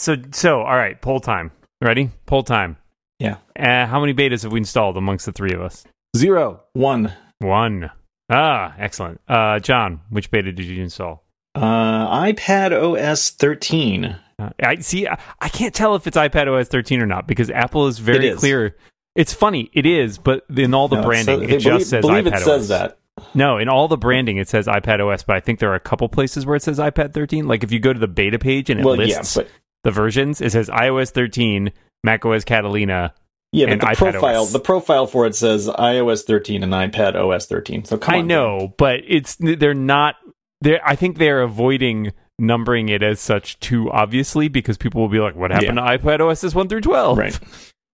So so all right, poll time. Ready? Poll time. Yeah. Uh, how many betas have we installed amongst the three of us? Zero. One. One. Ah, excellent. Uh, John, which beta did you install? Uh, iPad OS 13. Uh, I see. I, I can't tell if it's iPad OS 13 or not because Apple is very It is. clear. It's funny. It is, but in all the No, branding, says- it just believe, says believe iPad it says OS. that. No, in all the branding, it says iPad OS, but I think there are a couple places where it says iPad 13. Like if you go to the beta page and it Well, yeah, lists but the versions, it says iOS 13, macOS Catalina. yeah, but and the profile OS. the profile for it says iOS 13 and iPad OS 13. So come I on, know, but it's they're not. They're, I think they're avoiding numbering it as such too obviously because people will be like, "What happened to iPad OSs one through 12? Right.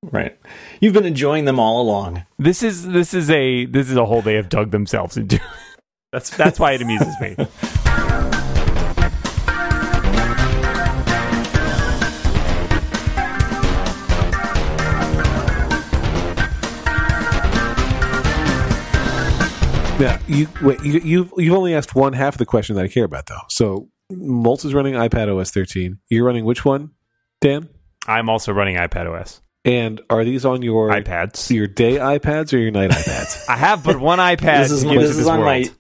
Right. You've been enjoying them all along. This is this is a this is a hole they have dug themselves into. that's that's why it amuses me. Yeah, you wait. You, you've you've only asked one half of the question that I care about, though. So, Moltz is running iPad OS 13. You're running which one, Dan? I'm also running iPad OS And are these on your iPads. your day iPads or your night iPads? I have but one iPad. this is, this is this on world. my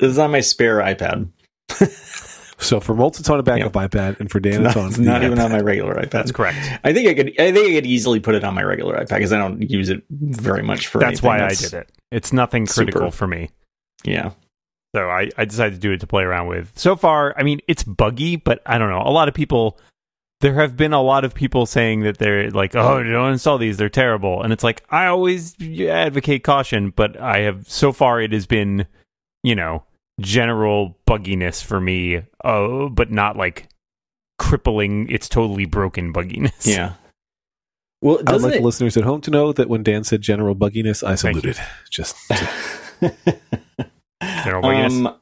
this is on my spare iPad. so for Moltz, it's on a backup iPad, and for Dan, it's Not, on it's not even iPad. on my regular iPad. That's correct. I think I could. I think I could easily put it on my regular iPad because I don't use it very much for. That's anything why that's- I did it. It's nothing critical super. for me. Yeah. So I, I decided to do it to play around with. So far, I mean, it's buggy, but I don't know. A lot of people, there have been a lot of people saying that they're like, oh, don't install these, they're terrible. And it's like, I always advocate caution, but I have, so far, it has been, you know, general bugginess for me, uh, but not like crippling, it's totally broken bugginess. Yeah. Well, I would like it? the listeners at home to know that when Dan said general bugginess, I Thank saluted. Just General bugginess. um,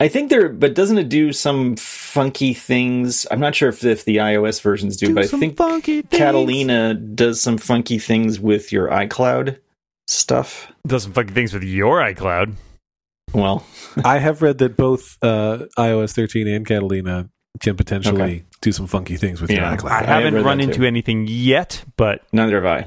I think there, but doesn't it do some funky things? I'm not sure if, if the iOS versions do, but I think Catalina does some funky things with your iCloud stuff. Does some fucking things with your iCloud. Well, I have read that both uh, iOS 13 and Catalina can potentially Okay. do some funky things with Yeah. your iCloud. I have haven't read run into too. anything yet, but neither have I.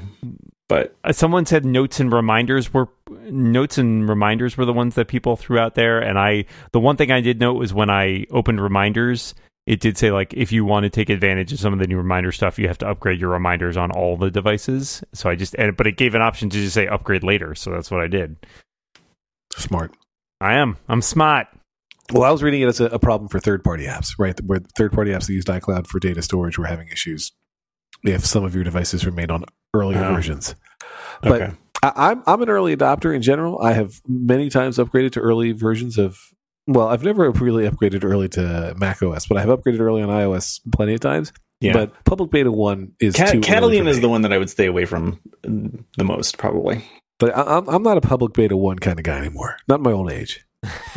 But Uh, someone said notes and reminders were notes and reminders were the ones that people threw out there and i the one thing i did note was when i opened reminders it did say like if you want to take advantage of some of the new reminder stuff you have to upgrade your reminders on all the devices so i just and, but it gave an option to just say upgrade later so that's what i did Smart. I am i'm smart Well, I was reading it as a, a problem for third party apps, right? Where third party apps that used iCloud for data storage were having issues if some of your devices were made on earlier Oh. versions. But okay, I, I'm I'm an early adopter in general. I have many times upgraded to early versions of. Well, I've never really upgraded early to Mac OS, but I have upgraded early on iOS plenty of times. yeah. But public beta one is Ca- too. early Catalina for is the one that I would stay away from the most, probably. But I, I'm I'm not a public beta one kind of guy anymore. Not in my old age.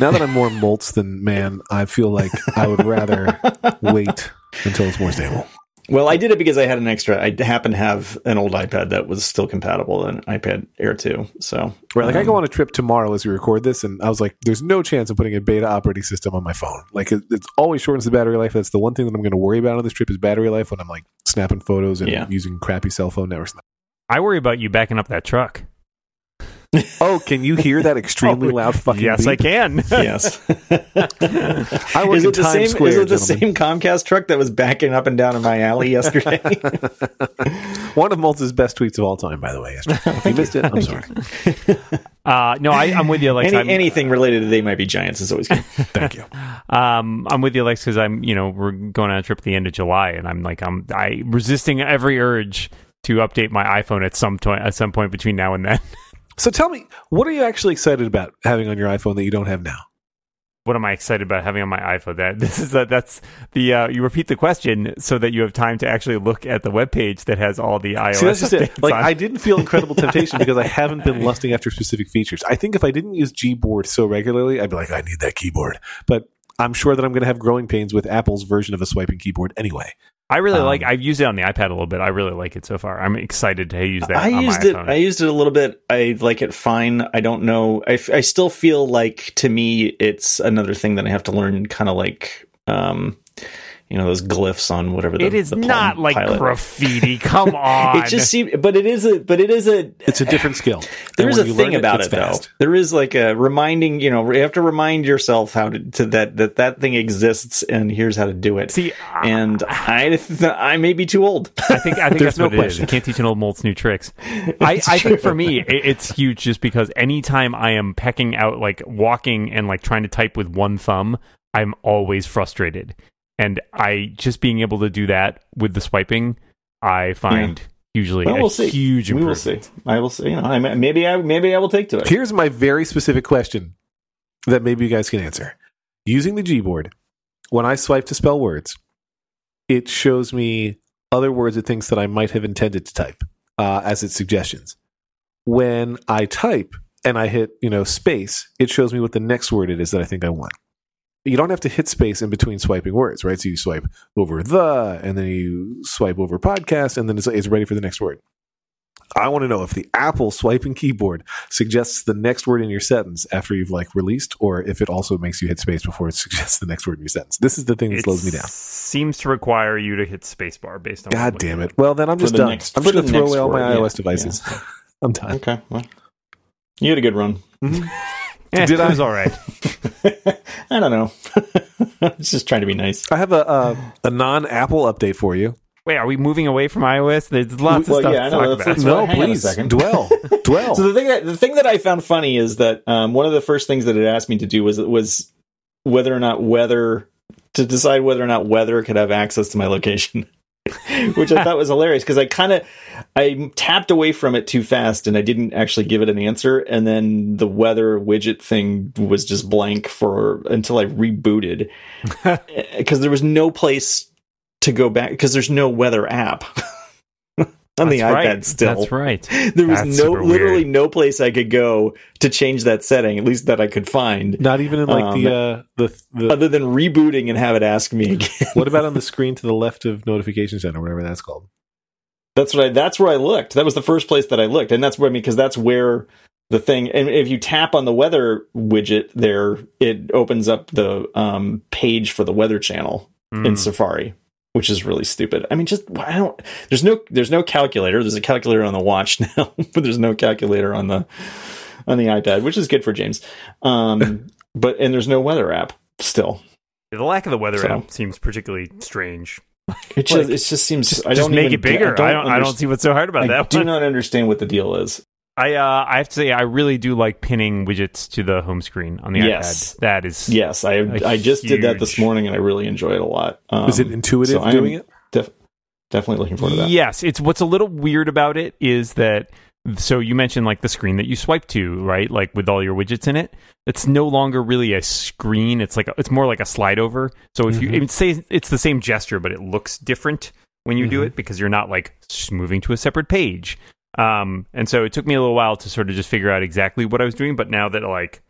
Now that I'm more Moltz than man, I feel like I would rather wait until it's more stable. Well, I did it because I had an extra. I happen to have an old iPad that was still compatible, an iPad Air 2. So, Right, like I um, go on a trip tomorrow as we record this, and I was like, "There's no chance of putting a beta operating system on my phone. Like, it, it's always shortens the battery life. That's the one thing that I'm going to worry about on this trip is battery life when I'm like snapping photos and Yeah. using crappy cell phone networks. i worry about you backing up that truck Oh, can you hear that extremely Oh, loud fucking? yes i can yes. I work is in it the Times same? Square, is it the gentlemen. same Comcast truck that was backing up and down in my alley yesterday? One of Moltz's best tweets of all time, by the way. Yesterday. If you missed it, I'm sorry. uh no I, i'm with you like Any, I'm, anything related to They Might Be Giants is always good. Thank you. Um, I'm with you, Lex, because I'm, you know, we're going on a trip at the end of July, and I'm like, I'm, I resisting every urge to update my iPhone at some point, at some point between now and then. So tell me, what are you actually excited about having on your iPhone that you don't have now? what am I excited about having on my iPhone? That this is a, that's the uh, you repeat the question so that you have time to actually look at the web page that has all the iOS See, that's just it. Like, on. I didn't feel incredible temptation because I haven't been lusting after specific features. I think if I didn't use Gboard so regularly, I'd be like, I need that keyboard. But I'm sure that I'm going to have growing pains with Apple's version of a swiping keyboard ananyway. I really um, like. I've used it on the iPad a little bit. I really like it so far. I'm excited to use that. I on used my it. I used it a little bit. I like it fine. I don't know. I, f- I still feel like to me it's another thing that I have to learn. Kind of like, um, you know those glyphs on whatever. The, it is the not like pilot. graffiti. Come on. It just seems, but it is a, but it is a. It's a different skill. There is a And when you thing learn about it's it, though. There is like a reminding. You know, you have to remind yourself how to, to that that that thing exists, and here's how to do it. See, and I I may be too old. I think I think There's that's no what it is. question. You can't teach an old molt's new tricks. I, I think for me, it, it's huge just because anytime I am pecking out, like walking and like trying to type with one thumb, I'm always frustrated. And I just being able to do that with the swiping, I find usually Well, a we'll see. huge we will see. I will see. You know, I may- maybe I maybe I will take to it. Here's my very specific question that maybe you guys can answer. Using the Gboard, when I swipe to spell words, it shows me other words it thinks that I might have intended to type uh, as its suggestions. When I type and I hit, you know, space, it shows me what the next word it is that I think I want. You don't have to hit space in between swiping words, right? So you swipe over the, and then you swipe over podcast, and then it's, it's ready for the next word. I want to know if the Apple swiping keyboard suggests the next word in your sentence after you've like released, or if it also makes you hit space before it suggests the next word in your sentence. This is the thing that It slows me down. Seems to require you to hit spacebar based on. God damn it! Well, then I'm just done. next- I'm just gonna throw next away all my yeah, iOS devices. I'm done. Okay, well, you had a good run. Mm-hmm. at. Eh, Did it I? was all right. I don't know. I was just trying to be nice. I have a a, a non-Apple update for you. Wait, are we moving away from iOS? There's lots Well, of stuff yeah, I to know, talk let's- about. let's- no, hang on a please second. dwell, dwell. So the thing that the thing that I found funny is that um, one of the first things that it asked me to do was was whether or not whether to decide whether or not weather could have access to my location, which I thought was hilarious because I kind of I tapped away from it too fast and I didn't actually give it an answer, and then the weather widget thing was just blank for until I rebooted eh, because there was no place to go back because there's no weather app. On the iPad right. still. That's right. There was That's no literally no place I could go to change that setting, at least that I could find, Not even in like Um, the uh, the the. other than rebooting and have it ask me again. what about on the screen to the left of Notification Center, whatever that's called? that's what I that's where I looked. That was the first place that I looked, and that's where I mean because that's where the thing. And if you tap on the weather widget there, it opens up the um, page for the weather channel in Mm. Safari, which is really stupid. I mean, just I don't. There's no there's no calculator. There's a calculator on the watch now, but there's no calculator on the on the iPad, which is good for James. Um, but and there's no weather app still. The lack of the weather So- app seems particularly strange. It just Like, it just seems Just, I just don't make even it bigger. get- I don't. I don't see what's so hard about I that. do not understand what the deal is. I uh, I have to say I really do like pinning widgets to the home screen on the Yes. iPad. That is Yes, I I just did that this morning and I really enjoy it a lot. Um, Is it intuitive so doing it? def- definitely looking forward to that. Yes, it's what's a little weird about it is that so you mentioned like the screen that you swipe to, right? Like with all your widgets in it. It's no longer really a screen. It's like a, it's more like a slide over. So if Mhm. you say it's the same gesture, but it looks different when you do Mhm. it because you're not like moving to a separate page. Um, and so it took me a little while to sort of just figure out exactly what I was doing. But now that like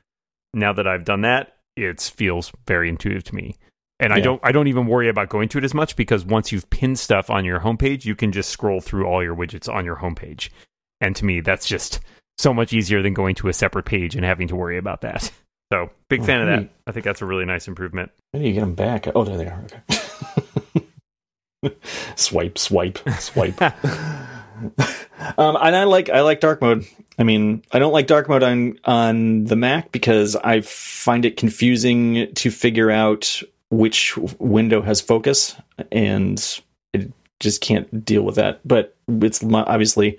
now that I've done that, it feels very intuitive to me. And I don't I don't even worry about going to it as much because once you've pinned stuff on your homepage, you can just scroll through all your widgets on your homepage. And to me, that's just so much easier than going to a separate page and having to worry about that. So big Oh, fan of that. neat. I think that's a really nice improvement. How do you get them back? Oh, there they are. Okay. swipe, swipe, swipe. um, and I like I like dark mode. I mean, I don't like dark mode on on the Mac because I find it confusing to figure out which window has focus, and it just can't deal with that. But it's obviously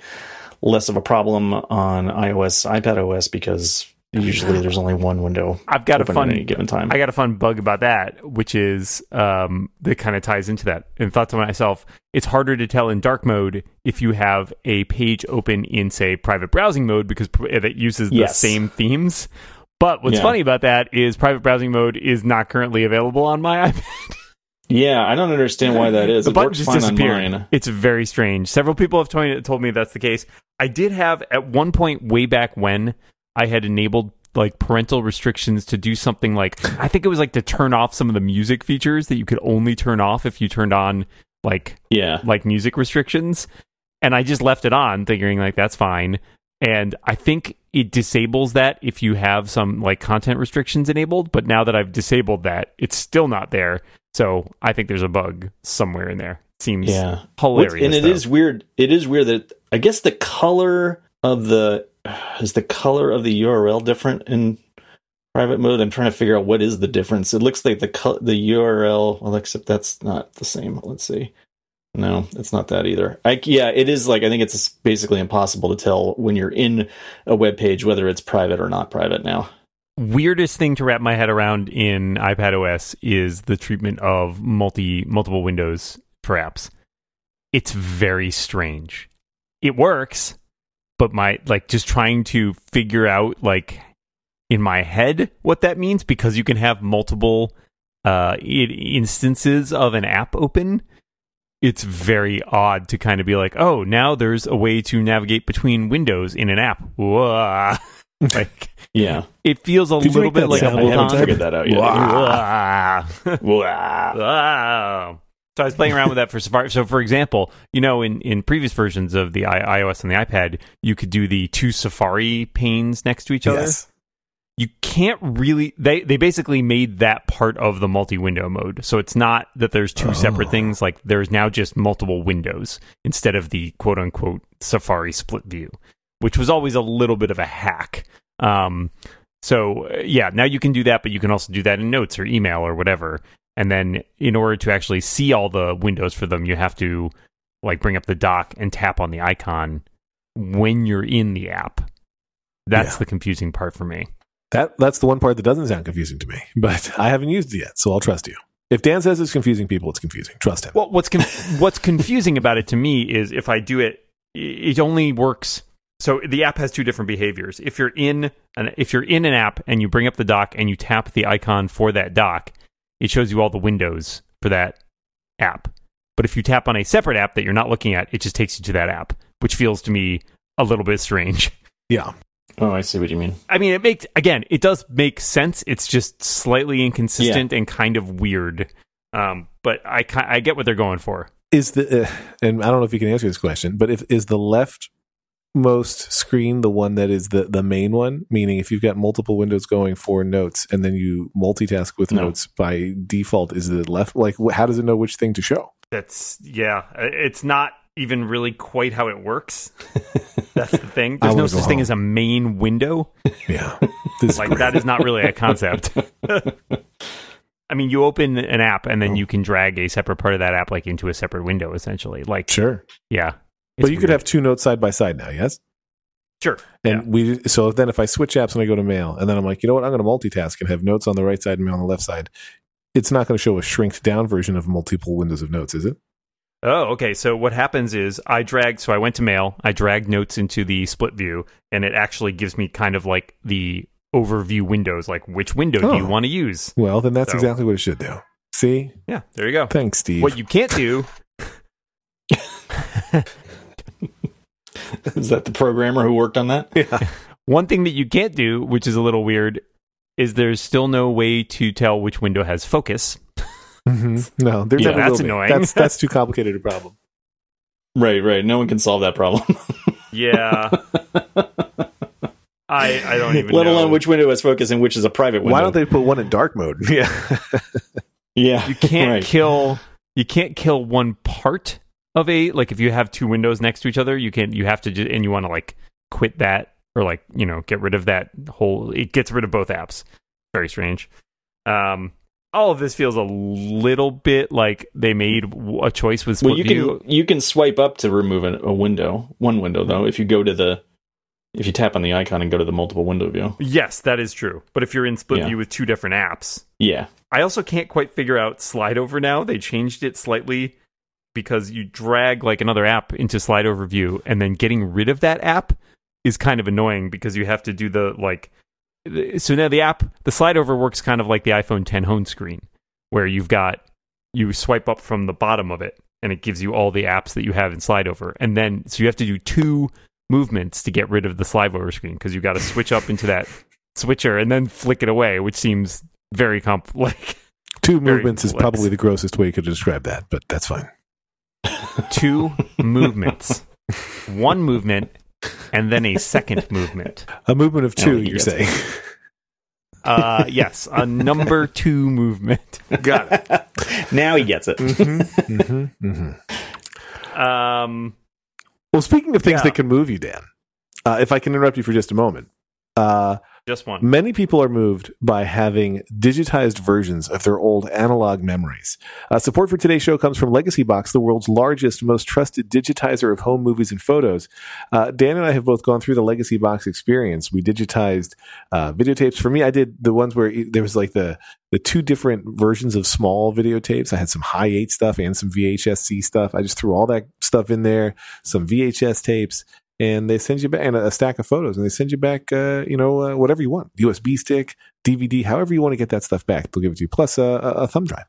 less of a problem on iOS, iPad OS because usually there's only one window I've got a fun at any given time. I got a fun bug about that, which is um, that kind of ties into that. And thought to myself, it's harder to tell in dark mode if you have a page open in, say, private browsing mode because it uses the Yes. same themes. But what's Yeah. funny about that is private browsing mode is not currently available on my iPad. Yeah, I don't understand why that is. the it button just disappeared. It's very strange. Several people have told me, told me that's the case. I did have at one point way back when I had enabled like parental restrictions to do something like I think it was like to turn off some of the music features that you could only turn off if you turned on like Yeah, like music restrictions and I just left it on thinking like that's fine and I think it disables that if you have some like content restrictions enabled but now that I've disabled that it's still not there So I think there's a bug somewhere in there. Seems yeah. hilarious. and it though. is weird. It is weird that I guess the color of the is the color of the URL different in private mode. I'm trying to figure out what is the difference. It looks like the co- the URL. Well, except that's not the same. Let's see. No, it's not that either. I, yeah, it is like I think it's basically impossible to tell when you're in a web page whether it's private or not private now. weirdest thing to wrap my head around in iPad OS is the treatment of multi multiple windows for apps. It's very strange. It works, but my like just trying to figure out like in my head what that means because you can have multiple uh instances of an app open. It's very odd to kind of be like, "Oh, now there's a way to navigate between windows in an app." Whoa. like Yeah, it feels a Could little bit that like a sound I one more haven't figured that out yet. Wah. Wow. Wah. So I was playing around with that for Safari. So, for example, you know, in, in previous versions of the I- iOS and the iPad, you could do the two Safari panes next to each other. Yes. You can't really. They they basically made that part of the multi window mode. So it's not that there's two separate Oh. things. Like there's now just multiple windows instead of the quote unquote Safari split view, which was always a little bit of a hack. Um, so uh, yeah, now you can do that, but you can also do that in Notes or email or whatever. And then in order to actually see all the windows for them, you have to like bring up the dock and tap on the icon when you're in the app. That's Yeah. the confusing part for me. That that's the one part that doesn't sound confusing to me, but I haven't used it yet, so I'll trust you. If Dan says it's confusing people, it's confusing. Trust him. Well, what's con- what's confusing about it to me is if I do it, it only works. So the app has two different behaviors. If you're in an if you're in an app and you bring up the dock and you tap the icon for that dock, it shows you all the windows for that app. But if you tap on a separate app that you're not looking at, it just takes you to that app, which feels to me a little bit strange. Yeah. Oh, I see what you mean. I mean, it makes again, it does make sense. It's just slightly inconsistent and kind of weird. Um, but I I get what they're going for. Is the uh, and I don't know if you can answer this question, but if is the left most screen the one that is the the main one? Meaning, if you've got multiple windows going for notes and then you multitask with No. notes by default, is the left like how does it know which thing to show? That's yeah. It's not even really quite how it works. That's the thing. There's no such thing home. as a main window. Yeah, Like that is not really a concept. I mean, you open an app and then oh. you can drag a separate part of that app like into a separate window, essentially. Like, sure. yeah. But you could have two notes side by side now. Yes. sure. And Yeah. we so then if I switch apps and I go to mail and then I'm like, you know what, I'm going to multitask and have notes on the right side and mail on the left side. It's not going to show a shrinked down version of multiple windows of notes, is it? Oh, okay. So what happens is I drag So I went to mail. I drag notes into the split view, and it actually gives me kind of like the overview windows, like which window do you Oh. want to use? Well, then that's So- exactly what it should do. See, Yeah, there you go. thanks, Steve. What you can't do Is that the programmer who worked on that? Yeah. One thing that you can't do, which is a little weird, is there's still no way to tell which window has focus. Mhm. No, there's Yeah, that's will be. annoying. That's that's too complicated a problem. Right, right. No one can solve that problem. Yeah. I I don't even Let know. alone which window is focus and which is a private window. Why don't they put one in dark mode? Yeah, Yeah, you can't right. kill you can't kill one part of a like if you have two windows next to each other, you can you have to just and you want to like quit that or like, you know, get rid of that whole it gets rid of both apps. Very strange. Um all of this feels a little bit like they made a choice with split Well, you view. can you can swipe up to remove a, a window, one window though. If you go to the if you tap on the icon and go to the multiple window view, Yes, that is true. But if you're in split Yeah. view with two different apps, yeah, I also can't quite figure out slide over now. They changed it slightly because you drag like another app into slide over view and then getting rid of that app is kind of annoying because you have to do the like so now the app the slide over works kind of like the iPhone 10 home screen where you've got you swipe up from the bottom of it and it gives you all the apps that you have in slide over and then so you have to do two movements to get rid of the slide over screen because you've got to switch up into that switcher and then flick it away which seems very comp like two movements is probably the grossest way you could describe that, but that's fine. Two movements one movement and then a second movement A movement of two, think you're saying? Uh, yes, a number two movement. Got it. now he gets it. Mm-hmm, mm-hmm, mm-hmm. Um, Well, speaking of things Yeah. that can move you, Dan, uh, if I can interrupt you for just a moment, uh, just one. many people are moved by having digitized versions of their old analog memories. Uh, support for today's show comes from Legacybox, the world's largest, most trusted digitizer of home movies and photos. Uh, Dan and I have both gone through the Legacybox experience. We digitized uh, videotapes. For me, I did the ones where there was like the the two different versions of small videotapes. I had some Hi8 stuff and some VHS-C stuff. I just threw all that stuff in there, some VHS tapes, and they send you back and a stack of photos, and they send you back, uh, you know, uh, whatever you want, USB stick, DVD, however you want to get that stuff back, they'll give it to you, plus a, a, a thumb drive.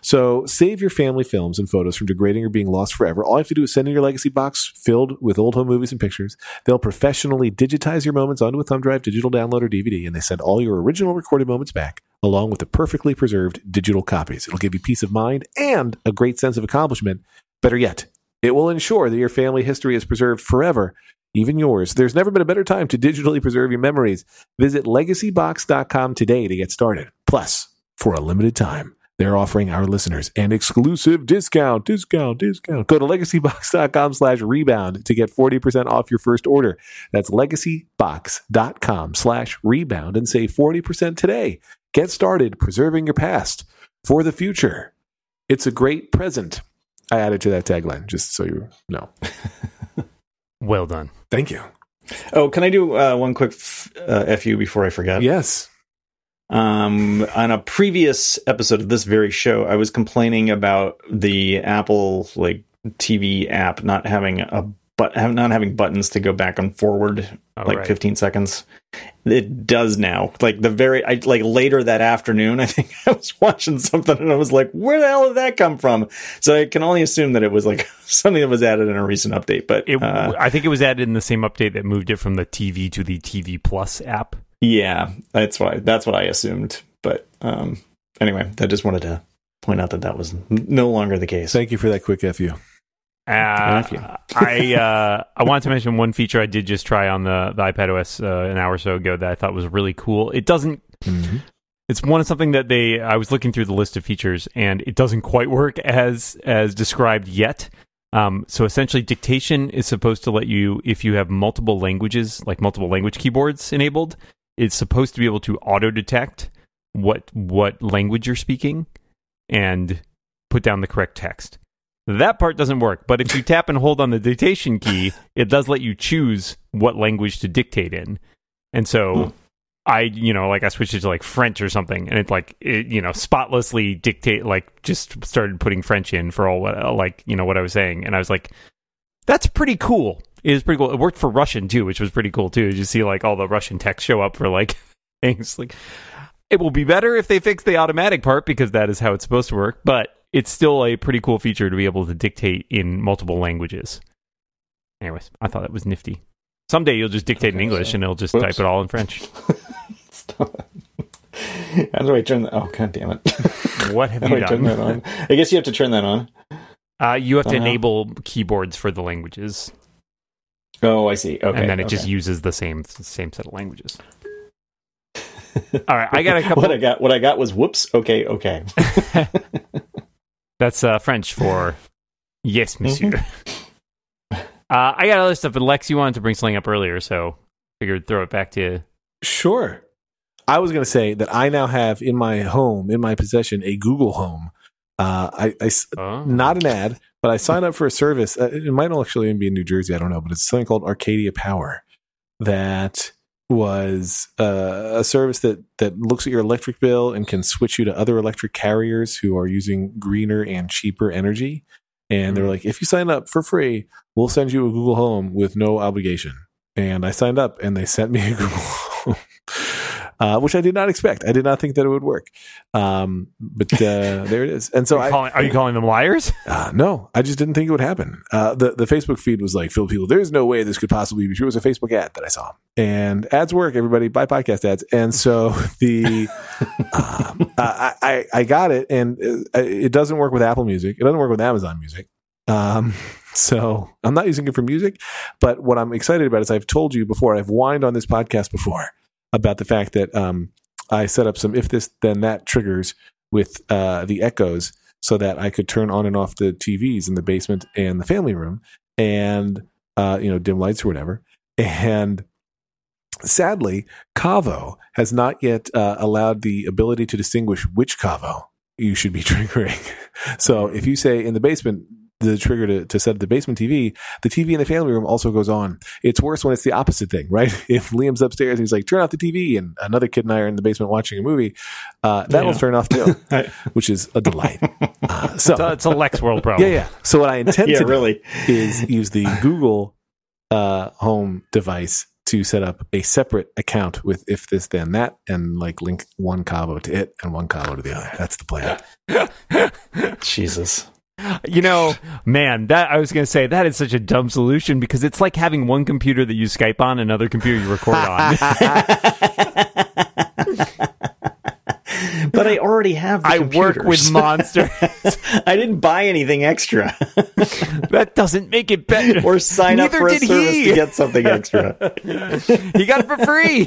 So save your family films and photos from degrading or being lost forever. All you have to do is send in your Legacybox filled with old home movies and pictures. They'll professionally digitize your moments onto a thumb drive, digital download, or DVD, and they send all your original recorded moments back along with the perfectly preserved digital copies. It'll give you peace of mind and a great sense of accomplishment. Better yet, it will ensure that your family history is preserved forever, even yours. There's never been a better time to digitally preserve your memories. Visit legacybox.com today to get started. Plus, for a limited time, they're offering our listeners an exclusive discount, discount, discount. Go to legacybox.com slash rebound to get 40% off your first order. That's legacybox.com slash rebound and save 40% today. Get started preserving your past for the future. It's a great present. I added to that tagline just so you know. Well done. Thank you. Oh, can I do uh, one quick f- uh, fu before I forget? Yes. Um, on a previous episode of this very show, I was complaining about the Apple like TV app not having a but not having buttons to go back and forward Oh, like right. 15 seconds. It does now. Like the very I like later that afternoon, I think I was watching something and I was like, "Where the hell did that come from?" So I can only assume that it was like something that was added in a recent update. But It, uh, I think it was added in the same update that moved it from the TV to the TV Plus app. yeah, that's what I, that's what I assumed. But um, anyway, I just wanted to point out that that was no longer the case. Thank you for that quick FU. Uh, I uh, I wanted to mention one feature I did just try on the, the iPad OS uh, an hour or so ago that I thought was really cool. It doesn't. It's one of something that they. I was looking through the list of features and it doesn't quite work as as described yet. Um, so essentially, dictation is supposed to let you, if you have multiple languages, like multiple language keyboards enabled, it's supposed to be able to auto detect what what language you're speaking and put down the correct text. That part doesn't work, but if you tap and hold on the dictation key, it does let you choose what language to dictate in. And so Hmm. I, you know, like I switched it to like French or something, and it like, it, you know, spotlessly dictate, like just started putting French in for all what, like, you know, what I was saying. And I was like, that's pretty cool. It was pretty cool. It worked for Russian too, which was pretty cool too. You see like all the Russian text show up for like things like it will be better if they fix the automatic part because that is how it's supposed to work, but it's still a pretty cool feature to be able to dictate in multiple languages. Anyways, I thought that was nifty. Someday you'll just dictate in English so- and it'll just Whoops. type it all in French. How do I turn that? Oh, god damn it! What have you I done? on? I guess you have to turn that on. Uh, you have to Uh-huh. enable keyboards for the languages, Oh, I see. Okay, and then it okay. just uses the same same set of languages. All right, I got a couple. what I got. What I got was whoops. Okay, okay. That's uh, French for yes, monsieur. Mm-hmm. uh, I got other stuff, but Lex, you wanted to bring something up earlier, so figured throw it back to you. Sure. I was going to say that I now have in my home, in my possession, a Google Home. Uh, I, I Oh. not an ad, but I signed up for a service. Uh, it might actually even be in New Jersey. I don't know, but it's something called Arcadia Power that was uh, a service that that looks at your electric bill and can switch you to other electric carriers who are using greener and cheaper energy. And they're like, if you sign up for free, we'll send you a Google Home with no obligation. And I signed up, and they sent me a Google. Uh, which I did not expect. I did not think that it would work, um, but uh, there it is. And so are, you I, calling, are you calling them liars? uh, no, I just didn't think it would happen. Uh, the the Facebook feed was like filled with people. There's no way this could possibly be true. It was a Facebook ad that I saw, and ads work. Everybody buy podcast ads, and so the um, I, I I got it, and it, it doesn't work with Apple Music. It doesn't work with Amazon Music. Um, so I'm not using it for music, but what I'm excited about is I've told you before. I've whined on this podcast before about the fact that um, I set up some if this then that triggers with uh, the echoes so that I could turn on and off the TVs in the basement and the family room and uh, you know dim lights or whatever. And sadly, Caavo has not yet uh, allowed the ability to distinguish which Caavo you should be triggering. so if you say in the basement, the trigger to, to set the basement TV, the TV in the family room also goes on. It's worse when it's the opposite thing, right? If Liam's upstairs and he's like, turn off the TV, and another kid and I are in the basement watching a movie, uh, that'll Yeah. turn off too, which is a delight. Uh, so, It's a, it's a Lex World problem. yeah, yeah. So what I intend yeah, to do really. is use the Google uh, Home device to set up a separate account with if this then that and like link one Caavo to it and one Caavo to the other. That's the plan. Jesus. You know, man, that I was going to say that is such a dumb solution because it's like having one computer that you Skype on, another computer you record on. But I already have. The I work with monsters. I didn't buy anything extra that doesn't make it better. or sign up Neither for a did service he. to get something extra. he got it for free.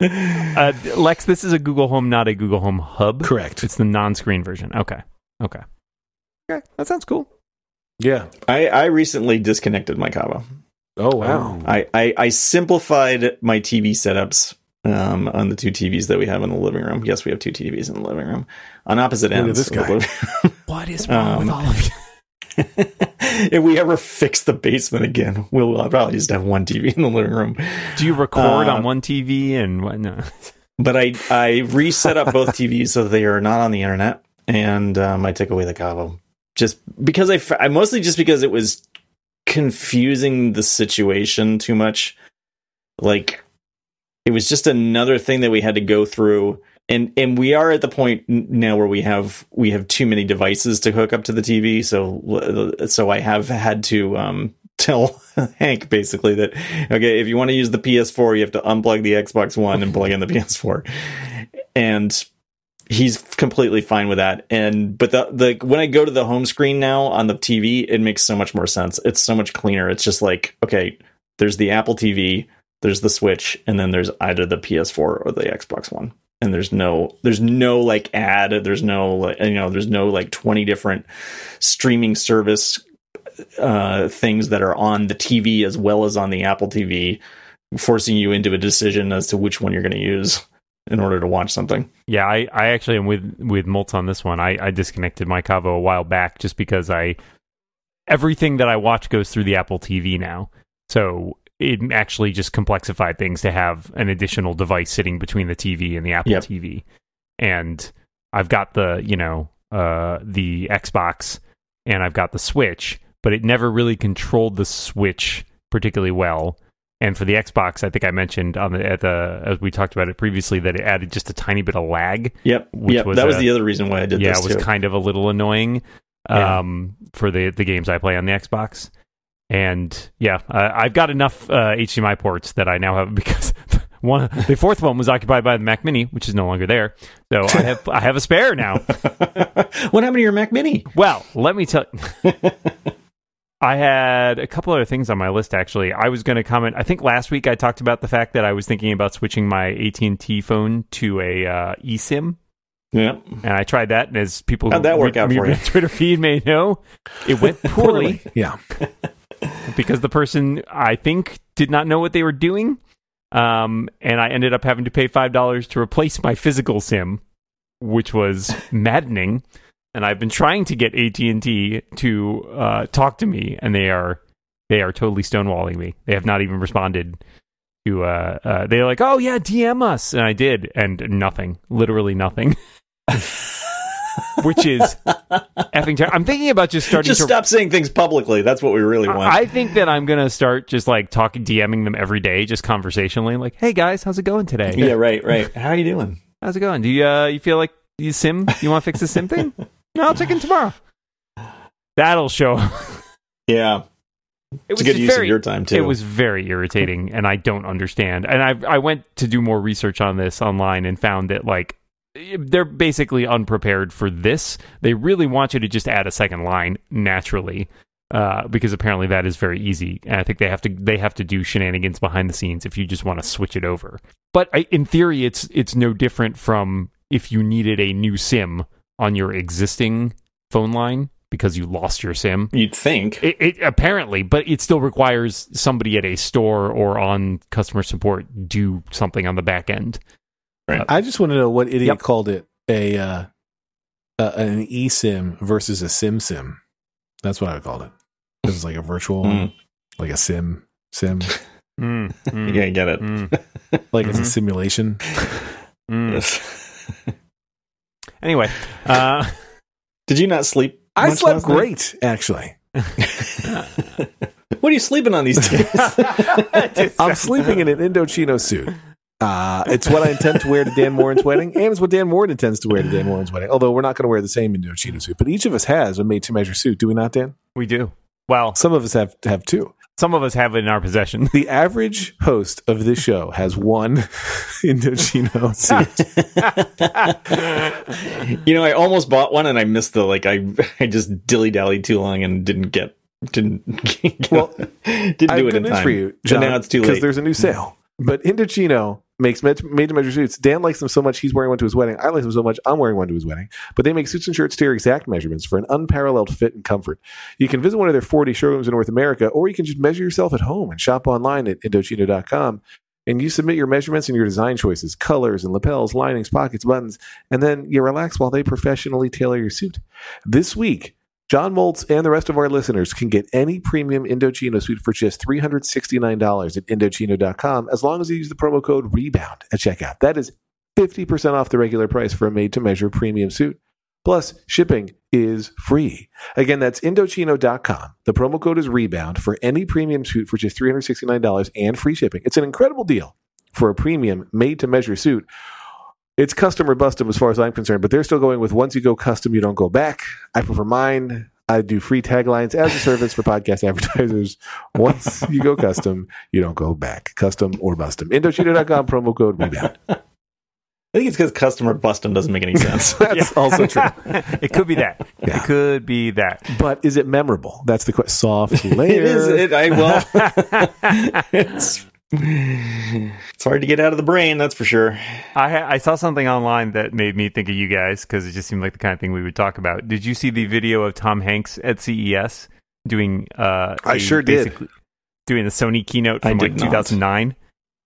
Uh, Lex, this is a Google Home, not a Google Home Hub. Correct. It's the non-screen version. Okay. Okay. Okay. That sounds cool. Yeah. I, I recently disconnected my Caavo. Oh wow. I, I, I simplified my TV setups um, on the two TVs that we have in the living room. Yes, we have two TVs in the living room on opposite Look at ends. this of the guy. living room. What is wrong with Um, all of you? if we ever fix the basement again, we'll probably just have one TV in the living room. Do you record uh, on one TV and what? No. But I I reset up both TVs so they are not on the internet, and um, I took away the Caavo just because I mostly just because it was confusing the situation too much. Like it was just another thing that we had to go through, and and we are at the point now where we have we have too many devices to hook up to the TV. So so I have had to um, tell Hank basically that okay, if you want to use the PS4, you have to unplug the Xbox One and plug in the PS4, and he's completely fine with that. And but the the when I go to the home screen now on the TV, it makes so much more sense. It's so much cleaner. It's just like okay, there's the Apple TV, there's the Switch, and then there's either the PS4 or the Xbox One. And there's no, there's no like ad. There's no, like, you know, there's no like 20 different streaming service uh, things that are on the TV as well as on the Apple TV, forcing you into a decision as to which one you're going to use in order to watch something. Yeah, I, I actually am with with Moltz on this one. I, I disconnected my Caavo a while back just because I everything that I watch goes through the Apple TV now. So it actually just complexified things to have an additional device sitting between the TV and the Apple Yep. TV. And I've got the, you know, uh the Xbox and I've got the Switch, but it never really controlled the Switch particularly well. And for the Xbox, I think I mentioned on the at the as we talked about it previously that it added just a tiny bit of lag. Yep. Which yep. was that was a- the other reason why I did yeah, this it was too. kind of a little annoying Yeah. um, for the the games I play on the Xbox. And yeah, uh, I've got enough uh, HDMI ports that I now have because one the fourth one was occupied by the Mac Mini, which is no longer there. So I have I have a spare now. what happened to your Mac Mini? Well, let me tell. I had a couple other things on my list. Actually, I was going to comment. I think last week I talked about the fact that I was thinking about switching my AT and T phone to a uh, eSIM, Yeah, and I tried that. And as people How'd that work out for my you? Twitter feed may know, it went poorly Yeah. because the person I think did not know what they were doing, um, and I ended up having to pay five dollars to replace my physical SIM, which was maddening. And I've been trying to get AT and T to uh, talk to me, and they are they are totally stonewalling me. They have not even responded to. Uh, uh, they're like, "Oh yeah, DM us," and I did, and nothing, literally nothing. Which is effing terrible. I'm thinking about just starting Just to stop saying things publicly. That's what we really want. I think that I'm gonna start just like talking, DMing them every day, just conversationally, like, "Hey guys, how's it going today? yeah, right, right. How are you doing? How's it going? Do you uh, you feel like you sim? You want to fix the sim thing? No, I'll check in tomorrow. That'll show. Yeah. It It's was a good use very, of your time too. It was very irritating, and I don't understand. And I I went to do more research on this online and found that like they're basically unprepared for this. They really want you to just add a second line naturally. uh, because apparently that is very easy. And I think they have to they have to do shenanigans behind the scenes if you just want to switch it over. But I, in theory, it's it's no different from if you needed a new SIM on your existing phone line because you lost your SIM. You'd think it, it, apparently, but it still requires somebody at a store or on customer support do something on the back end. Right. I just want to know what idiot yep. called it a uh, uh, an eSIM versus a SIM SIM. That's what I would call it. It's like a virtual, mm. like a sim sim. Mm, mm, yeah, get it. Mm. like mm-hmm. it's a mm-hmm. simulation. Mm. anyway, uh, did you not sleep? I slept great, night? actually. what are you sleeping on these days? I'm sleeping in an Indochino suit. Uh, it's what I intend to wear to Dan Moren's wedding, and it's what Dan Moren intends to wear to Dan Moren's wedding. Although we're not going to wear the same Indochino suit, but each of us has a made-to-measure suit. Do we not, Dan? We do. Well, some of us have have two. Some of us have it in our possession. The average host of this show has one Indochino suit. you know, I almost bought one and I missed the like. I I just dilly dallied too long and didn't get didn't well didn't do it in time for you. John, now it's too late because there's a new sale. But Indochino makes made to measure suits. Dan likes them so much he's wearing one to his wedding. I like them so much I'm wearing one to his wedding. But they make suits and shirts to your exact measurements for an unparalleled fit and comfort. You can visit one of their 40 showrooms in North America, or you can just measure yourself at home and shop online at Indochino.com. And you submit your measurements and your design choices, colors and lapels, linings, pockets, buttons, and then you relax while they professionally tailor your suit. This week, John Moltz and the rest of our listeners can get any premium Indochino suite for just $369 at Indochino.com as long as you use the promo code REBOUND at checkout. That is 50% off the regular price for a made to measure premium suit. Plus, shipping is free. Again, that's Indochino.com. The promo code is REBOUND for any premium suit for just $369 and free shipping. It's an incredible deal for a premium made to measure suit it's custom or bustum as far as I'm concerned, but they're still going with once you go custom, you don't go back. I prefer mine. I do free taglines as a service for podcast advertisers. Once you go custom, you don't go back. Custom or bustum. Indochino.com promo code rebound. I think it's because customer bustum doesn't make any sense. That's yeah. also true. it could be that. Yeah. It could be that. But is it memorable? That's the question. Soft layer. it is. It, I well. it's it's hard to get out of the brain, that's for sure. I I saw something online that made me think of you guys because it just seemed like the kind of thing we would talk about. Did you see the video of Tom Hanks at CES doing? Uh, I sure did. Doing the Sony keynote from like 2009.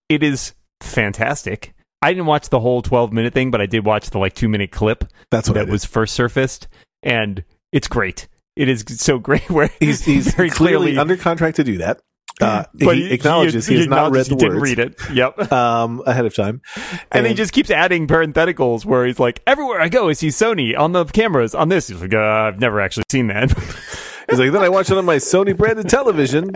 It is fantastic. I didn't watch the whole 12 minute thing, but I did watch the like two minute clip. That's what that was first surfaced, and it's great. It is so great. Where he's he's very clearly, clearly under contract to do that. Uh, but he, he acknowledges he, he, he has not read the he words. Didn't read it. Yep. Um, ahead of time, and, and, he just keeps adding parentheticals where he's like, "Everywhere I go, I see Sony on the cameras on this." He's like, uh, "I've never actually seen that." he's like, "Then I watch it on my Sony branded television,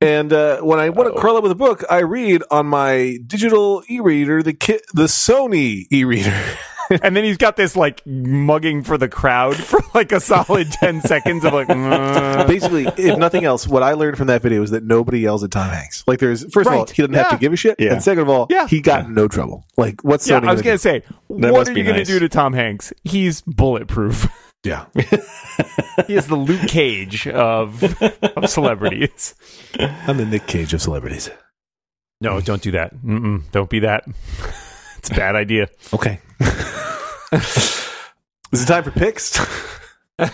and uh, when I want to curl up with a book, I read on my digital e-reader, the ki- the Sony e-reader." and then he's got this like mugging for the crowd for like a solid 10 seconds of like uh. basically if nothing else what i learned from that video is that nobody yells at tom hanks. Like there's first right. of all he doesn't yeah. have to give a shit. Yeah. and second of all yeah. he got no trouble. Like what's yeah, i was gonna, say that what are you nice. gonna do to tom hanks? He's bulletproof. Yeah. He is the luke cage of of celebrities. I'm the nick cage of celebrities. No don't do that. Mm-mm, don't be that. It's a bad idea. Okay is it time for picks?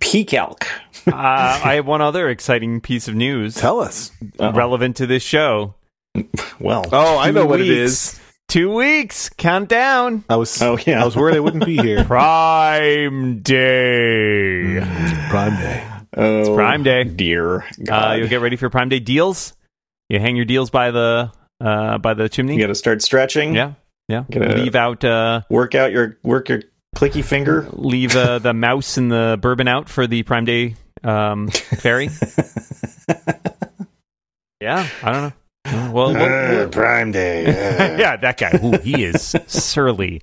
Peak-Elk. uh, I have one other exciting piece of news. Tell us. Uh-oh. Relevant to this show. Well, oh, I know what it is. Two weeks. Count down. I was. Oh yeah. I was worried I wouldn't be here. Prime Day. Mm, Prime Day. Oh, it's Prime Day. Dear uh, you'll get ready for Prime Day deals. You hang your deals by the uh, by the chimney. You got to start stretching. Yeah. Yeah, leave out uh, work out your work your clicky finger. Leave uh, the mouse and the bourbon out for the Prime Day um, fairy. yeah, I don't know. Well, uh, Prime Day. yeah, that guy. Ooh, he is surly.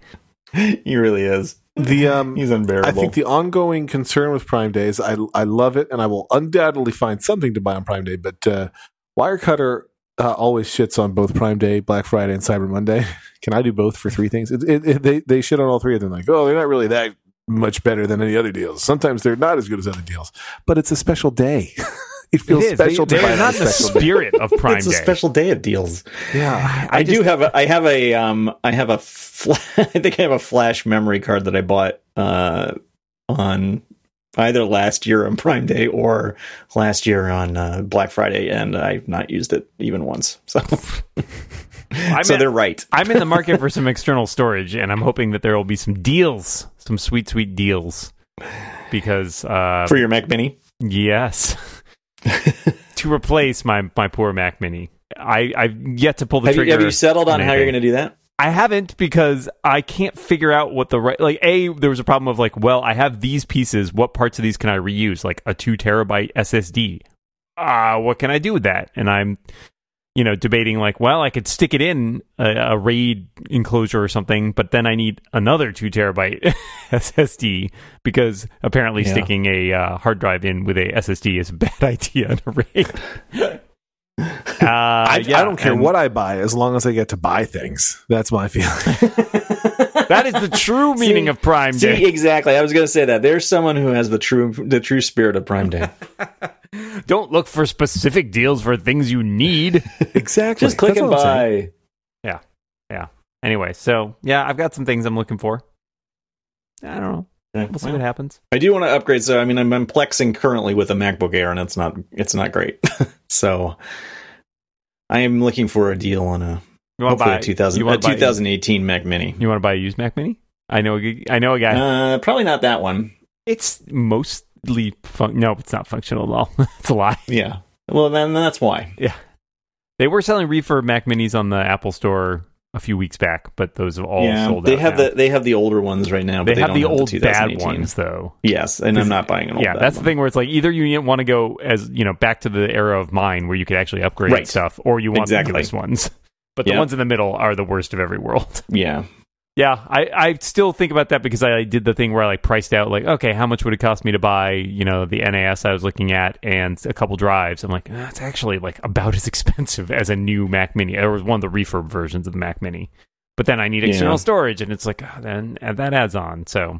He really is. The um, he's unbearable. I think the ongoing concern with Prime Day is I I love it, and I will undoubtedly find something to buy on Prime Day. But uh, Wirecutter uh, always shits on both Prime Day, Black Friday, and Cyber Monday. Can I do both for three things? It, it, it, they they shit on all three of them. Like, oh, they're not really that much better than any other deals. Sometimes they're not as good as other deals, but it's a special day. it feels It special they, they're not on in a the spirit of Prime it's a special day of deals. Yeah. I, do just- have a I have a um I have a fla- I think I have a flash memory card that I bought uh on either last year on Prime Day or last year on uh, Black Friday and I've not used it even once. So so in- they're right. I'm in the market for some external storage, and I'm hoping that there will be some deals, some sweet, sweet deals. Because uh, For your Mac Mini? yes, to replace my my poor Mac Mini, I I've yet to pull the Have you, trigger. have you settled on how you're going to do that? I haven't because I can't figure out what the right like. A there was a problem of like, well, I have these pieces. What parts of these can I reuse? Like a two terabyte SSD. Ah, what can I do with that? And I'm, you know, debating like, well, I could stick it in a, a RAID enclosure or something, but then I need another two terabyte SSD because apparently Yeah. sticking a uh, hard drive in with a SSD is a bad idea in a RAID. Uh, I, yeah, I don't care and what I buy as long as I get to buy things. That's my feeling. That is the true meaning See- of Prime See, Day. exactly. I was going to say that. There's someone who has the true the true spirit of Prime Day. Don't look for specific deals for things you need. exactly. Just click That's and all I'm saying. buy. anyway, so yeah, I've got some things I'm looking for. I don't know. Okay, We'll see well, what happens. I do want to upgrade. So I mean, I'm, I'm plexing currently with a MacBook Air, and it's not it's not great. so I am looking for a deal on a You hopefully buy a 2000 You a want to buy, 2018 Mac Mini. you want to buy a used Mac Mini? I know. a- I know a guy. Uh, probably not that one. it's mostly fun. No, it's not functional at all. it's a lie. Yeah. Well, then that's why. Yeah. They were selling refurb Mac Minis on the Apple Store a few weeks back, but those have all yeah, sold they out have now. the they have the older ones right now. They But they, have the old bad ones though. Yes, and I'm not buying an old. yeah, that's one. the thing where it's like either you want to go as you know back to the era of mine where you could actually upgrade Right. stuff, or you want Exactly. the newest ones. But the Yeah. ones in the middle are the worst of every world. Yeah, yeah, I, I still think about that because I did the thing where I like priced out like, okay, how much would it cost me to buy, you know, the NAS I was looking at and a couple drives. I'm like, that's actually like about as expensive as a new Mac Mini. It was one of the refurb versions of the Mac Mini. But then I need external Yeah. storage, and it's like, ah, then and that adds on. So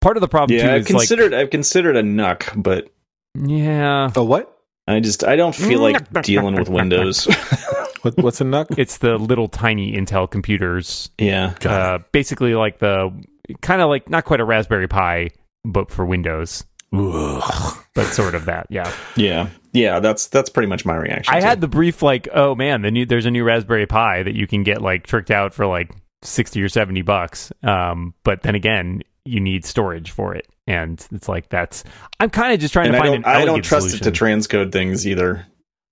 part of the problem yeah. too I've is like, considered I've considered a NUC, but yeah, A what? I just I don't feel like dealing with Windows. what? What's a NUC? it's the little tiny Intel computers, yeah, uh, basically like the kind of like not quite a Raspberry Pi, but for Windows, Ugh. but sort of that. Yeah, yeah, yeah. That's that's pretty much my reaction. I to had it. the brief like, oh man, the new there's a new Raspberry Pi that you can get like tricked out for like sixty or seventy bucks. Um, but then again, you need storage for it, and it's like that's. I'm kind of just trying and to I find an I don't trust solution. it to transcode things either.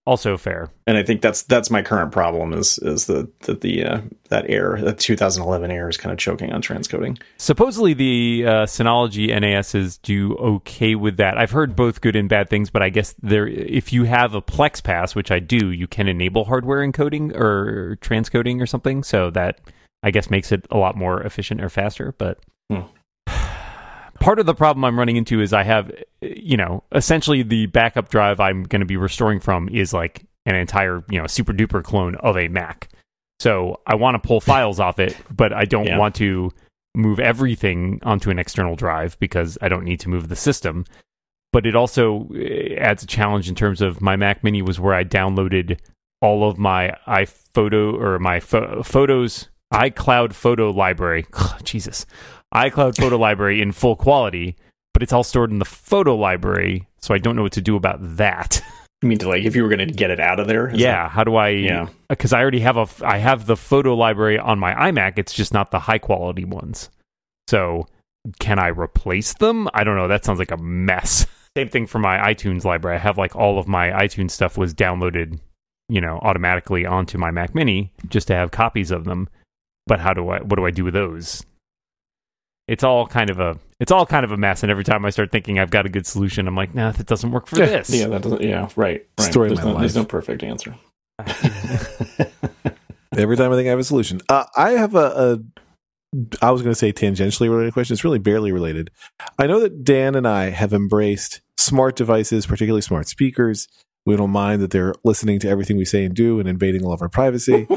Also fair. And I think that's that's my current problem is is the that the uh, that error that 2011 error is kind of choking on transcoding. Supposedly the uh, Synology NASs do okay with that. I've heard both good and bad things, but I guess there, if you have a Plex Pass, which I do, you can enable hardware encoding or transcoding or something. So that I guess makes it a lot more efficient or faster. But Hmm. Part of the problem I'm running into is I have, you know, essentially the backup drive I'm going to be restoring from is like an entire, you know, SuperDuper clone of a Mac. So I want to pull files off it, but I don't Yeah. want to move everything onto an external drive because I don't need to move the system. But it also eh, adds a challenge in terms of my Mac Mini was where I downloaded all of my iPhoto or my pho- photos iCloud photo library. Jesus, iCloud photo library in full quality, but it's all stored in the photo library, so I don't know what to do about that. You mean to like if you were going to get it out of there? yeah, how do I? Yeah. because I already have a I have the photo library on my iMac. It's just not the high quality ones. So can I replace them? I don't know. That sounds like a mess. Same thing for my iTunes library. I have like all of my iTunes stuff was downloaded, you know, automatically onto my Mac Mini just to have copies of them. But how do I? What do I do with those? It's all kind of a it's all kind of a mess. And every time I start thinking I've got a good solution, I'm like, nah, that doesn't work for Yeah, this. Yeah, that doesn't. Yeah, right. right. Story of there's, my no, there's no perfect answer. Every time I think I have a solution, uh, I have a, a. I was going to say tangentially related question. It's really barely related. I know that Dan and I have embraced smart devices, particularly smart speakers. We don't mind that they're listening to everything we say and do and invading all of our privacy.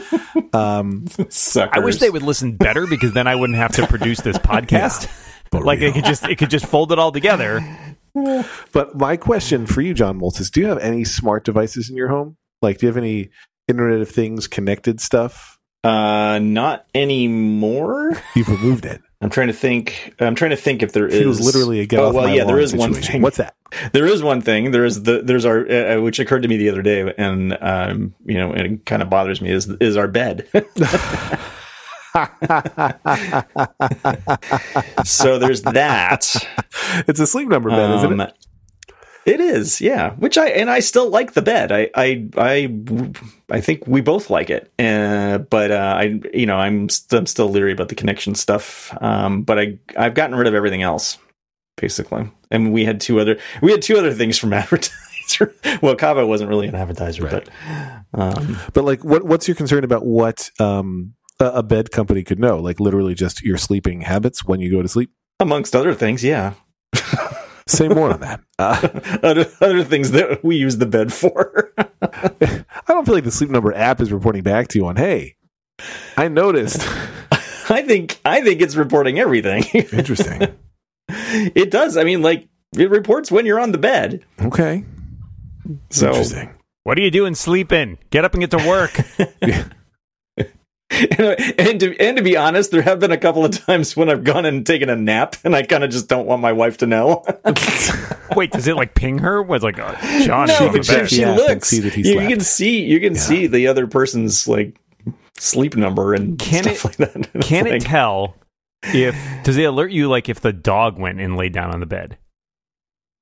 Um, Suckers. I wish they would listen better because then I wouldn't have to produce this podcast. like it could just it could just fold it all together. But my question for you, John Moltz, is: Do you have any smart devices in your home? Like, do you have any Internet of Things connected stuff? Uh, not anymore. You've removed it. I'm trying to think. I'm trying to think if there She is. was literally a get Oh, well, yeah, there is is one thing. What's that? There is one thing. There is the there's our uh, which occurred to me the other day, and um, you know, and it kind of bothers me is is our bed. so there's that. it's a sleep number bed, isn't it? It is, yeah. Which I and I still like the bed. I I I, I think we both like it. Uh, but uh, I you know I'm st- I'm still leery about the connection stuff. Um, but I I've gotten rid of everything else basically. And we had two other we had two other things from advertiser. well, Caavo wasn't really an advertiser, Right. but um, But like, what what's your concern about what um, a, a bed company could know? Like, literally, just your sleeping habits when you go to sleep. amongst other things, yeah. Say more on that. Uh, other, other things that we use the bed for. I don't feel like the Sleep Number app is reporting back to you on, hey, I noticed. I think I think it's reporting everything. Interesting. it does. I mean, like it reports when you're on the bed. Okay. So Interesting. What are you doing sleeping? Get up and get to work. and to and to be honest, there have been a couple of times when I've gone and taken a nap, and I kind of just don't want my wife to know. Wait, does it like ping her? Was like, uh, John, no, but she, bed. she Yeah, looks. see that he you, you can see you can see the other person's like sleep number and Can stuff it- like that. It's Can it tell if does it alert you like if the dog went and laid down on the bed?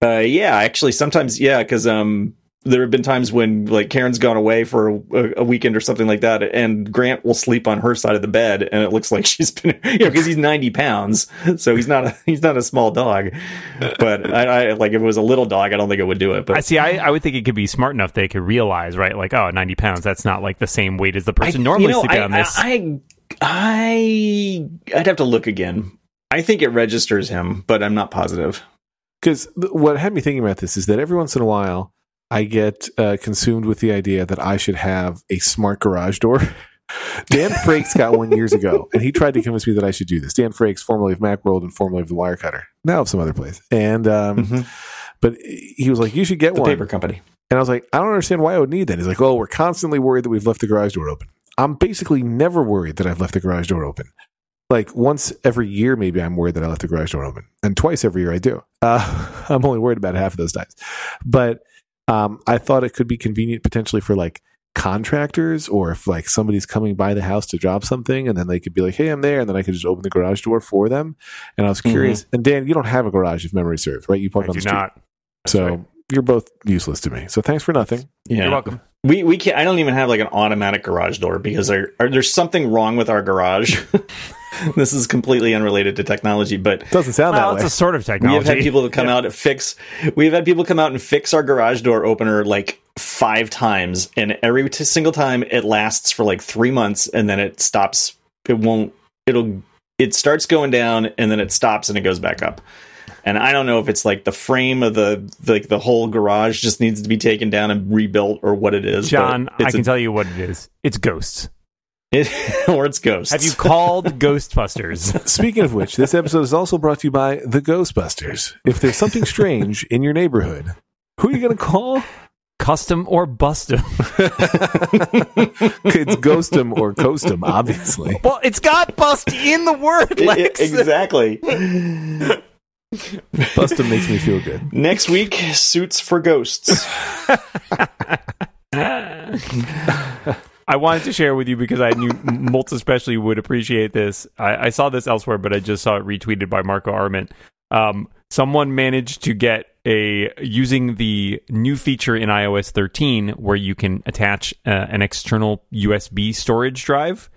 Uh, yeah, actually, sometimes, yeah, because um, there have been times when like Karen's gone away for a, a weekend or something like that, and Grant will sleep on her side of the bed, and it looks like she's been, you know, because he's ninety pounds, so he's not a he's not a small dog. But I, I like if it was a little dog, I don't think it would do it. But I see. I, I would think it could be smart enough they could realize, right? Like, oh, 90 pounds. That's not like the same weight as the person normally you know, sleeping I, on this. I, I, I'd have to look again. I think it registers him, but I'm not positive. Because what had me thinking about this is that every once in a while, I get uh, consumed with the idea that I should have a smart garage door. Dan Frakes got one years ago, and he tried to convince me that I should do this. Dan Frakes, formerly of Macworld and formerly of the Wirecutter, now of some other place. And um, Mhm. but he was like, "You should get The one." paper company. And I was like, "I don't understand why I would need that." He's like, "Oh, we're constantly worried that we've left the garage door open." I'm basically never worried that I've left the garage door open. Like once every year, maybe I'm worried that I left the garage door open, and twice every year I do. Uh, I'm only worried about half of those times, but um, I thought it could be convenient potentially for like contractors or if like somebody's coming by the house to drop something and then they could be like hey i'm there and then i could just open the garage door for them and i was curious and dan you don't have a garage if memory serves right you park I on the street not. so right. you're both useless to me so thanks for nothing Yeah. You're welcome. We we can't. I don't even have like an automatic garage door because there, are, there's something wrong with our garage. this is completely unrelated to technology, but doesn't sound Well, that it's way a sort of technology. we have technology. had people come out and fix. We've had people come out and fix our garage door opener like five times, and every t- single time it lasts for like three months, and then it stops. It won't. It'll. It starts going down, and then it stops, and it goes back up. And I don't know if it's like the frame of the like the whole garage just needs to be taken down and rebuilt, or what it is. but John, I can a- tell you what it is. It's ghosts. It, or it's ghosts. Have you called Ghostbusters? Speaking of which, this episode is also brought to you by the Ghostbusters. If there's something strange in your neighborhood, who are you going to call? Custom or bust 'em? It's Ghostum or Coastum, obviously. Well, it's got bust in the word, I- I- Lex. exactly. Bustum makes me feel good. Next week, suits for ghosts. I wanted to share with you because I knew Moltz especially would appreciate this. I, I saw this elsewhere, but I just saw it retweeted by Marco Arment. Um, someone managed to get a using the new feature in iOS 13 where you can attach uh, an external USB storage drive.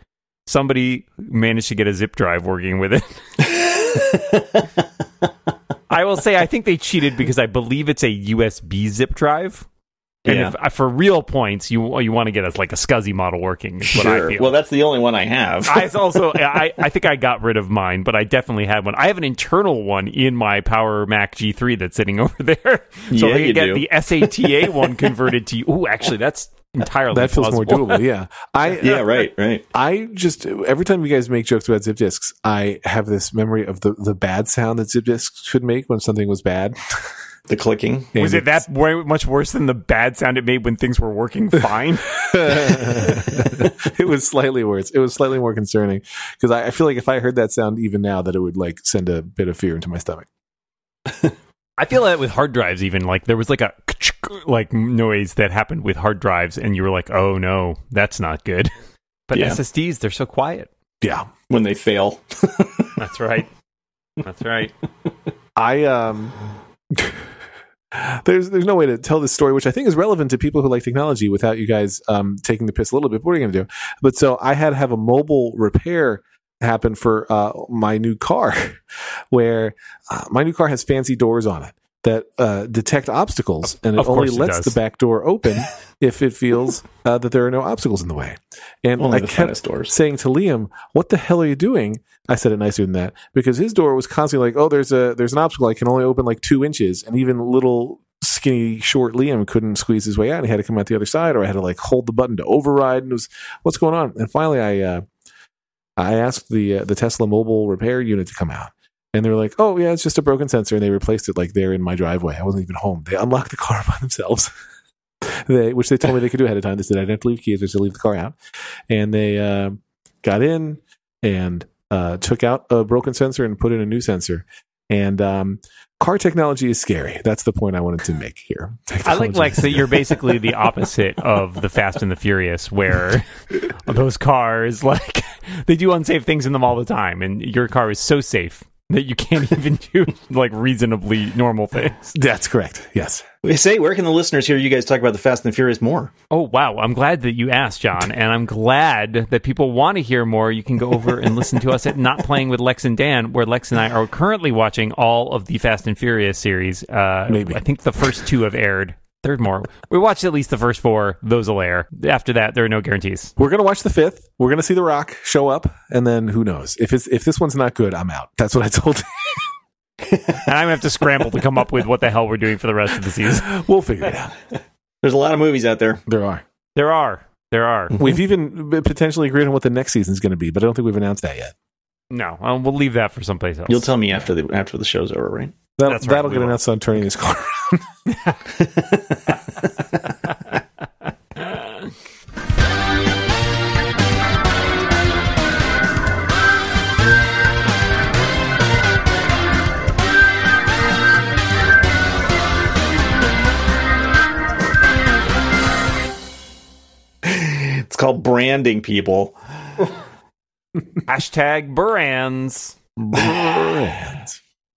Somebody managed to get a zip drive working with it. I will say I think they cheated because I believe it's a USB zip drive. And Yeah. if, uh, for real points, you you want to get us like a SCSI model working. Is what I feel. Well, that's the only one I have. I also I, I think I got rid of mine, but I definitely had one. I have an internal one in my Power Mac G3 that's sitting over there. So Yeah, I you can get do. the SATA one converted to. Oh, actually, that's entirely that feels plausible. more doable. Yeah, I yeah, right, right. I just every time you guys make jokes about zip disks, I have this memory of the the bad sound that zip disks should make when something was bad. The clicking. Was it that way much worse than the bad sound it made when things were working fine? it was slightly worse. It was slightly more concerning because I, I feel like if I heard that sound even now, that it would like send a bit of fear into my stomach. I feel that with hard drives, even like there was like a like noise that happened with hard drives, and you were like, "Oh no, that's not good." But Yeah. SSDs, they're so quiet. Yeah, When they fail. That's right. That's right. I um. There's there's no way to tell this story, which I think is relevant to people who like technology, without you guys um, taking the piss a little bit. What are you going to do? But so I had to have a mobile repair happen for uh, my new car, where uh, my new car has fancy doors on it that uh, detect obstacles, and it only course it lets the back door open if it feels uh, that there are no obstacles in the way. And Only I kept saying to Liam, "What the hell are you doing?" I said it nicer than that because his door was constantly like, "Oh, there's a there's an obstacle. I can only open like two inches," and even little skinny short Liam couldn't squeeze his way out. He had to come out the other side, or I had to like hold the button to override. And it was what's going on? And finally, I uh, I asked the uh, the Tesla mobile repair unit to come out. And they were like, "Oh yeah, it's just a broken sensor," and they replaced it like there in my driveway. I wasn't even home. They unlocked the car by themselves, they, which they told me they could do ahead of time. They said I didn't have to leave keys; I just leave the car out. And they uh, got in and uh, took out a broken sensor and put in a new sensor. And um, car technology is scary. That's the point I wanted to make here. I like Technology Lex that you're basically the opposite of the Fast and the Furious, where those cars like they do unsafe things in them all the time, and your car is so safe that you can't even do like reasonably normal things. That's correct. Yes. Say, where can the listeners hear you guys talk about the Fast and the Furious more? Oh wow, I'm glad that you asked, John, and I'm glad that people want to hear more. You can go over and listen to us at Not Playing with Lex and Dan, where Lex and I are currently watching all of the Fast and Furious series. Uh, Maybe. I think the first two have aired. There's more. We watched at least the first four. Those will air. After that, there are no guarantees. We're gonna watch the fifth. We're gonna see The Rock show up, and then who knows if it's if this one's not good, I'm out. That's what I told. And I'm gonna have to scramble to come up with what the hell we're doing for the rest of the season. we'll figure it out. There's a lot of movies out there. There are. There are. There are. We've even potentially agreed on what the next season's going to be, but I don't think we've announced that yet. No, um, we'll leave that for someplace else. You'll tell me after the after the show's over, right? That'll, That's that'll we get will. announced on turning this car. around. It's called branding, people. Hashtag brands. Brands.